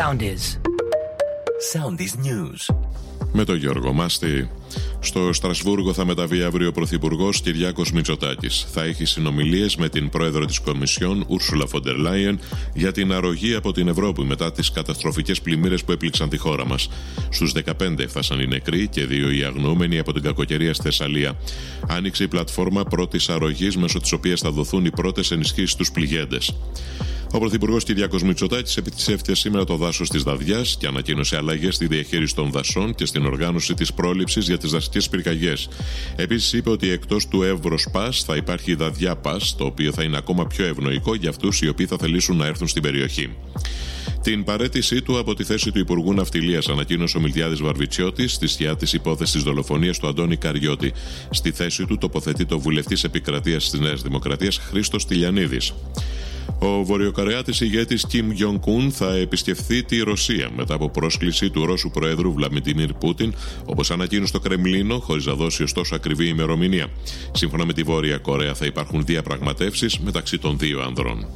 Sound is. Sound is news. Με τον Γιώργο Μάστη. Στο Στρασβούργο θα μεταβεί αύριο ο Πρωθυπουργός Κυριάκος Μητσοτάκης. Θα έχει συνομιλίες με την πρόεδρο της Κομισιόν, Ούρσουλα Φοντερ Λάιεν, για την αρρωγή από την Ευρώπη μετά τις καταστροφικές πλημμύρες που έπληξαν τη χώρα μας. Στους 15 έφτασαν οι νεκροί και δύο οι αγνοούμενοι από την κακοκαιρία στη Θεσσαλία. Άνοιξε η πλατφόρμα πρώτης αρρωγής, μέσω της οποίας θα δοθούν οι πρώτες ενισχύσεις στους πληγέντες. Ο Πρωθυπουργός Κυριάκο Μητσοτάκης επισκέφθηκε σήμερα το δάσος της Δαδιά και ανακοίνωσε αλλαγές στη διαχείριση των δασών και στην οργάνωση της πρόληψης για τις δασικές πυρκαγιές. Επίσης είπε ότι εκτός του Εύρος Πας θα υπάρχει η Δαδιά Πας, το οποίο θα είναι ακόμα πιο ευνοϊκό για αυτούς οι οποίοι θα θελήσουν να έρθουν στην περιοχή. Την παρέτησή του από τη θέση του Υπουργού Ναυτιλίας ανακοίνωσε ο Μιλτιάδης Βαρβιτσιώτης στη σκιά της υπόθεσης δολοφονίας του Αντώνη Καριώτη. Στη θέση του τοποθετεί το βουλευτής επικρατείας της Νέας Δημοκρατίας Χρήστος Τηλιανίδης. Ο βορειοκαρεάτης ηγέτης Κιμ Γιονκούν θα επισκεφθεί τη Ρωσία μετά από πρόσκληση του Ρώσου Προέδρου Βλαμιντιμίρ Πούτιν, όπως ανακοίνωσε το Κρεμλίνο, χωρίς να δώσει ωστόσο ακριβή ημερομηνία. Σύμφωνα με τη Βόρεια Κορέα θα υπάρχουν διαπραγματεύσεις μεταξύ των δύο ανδρών.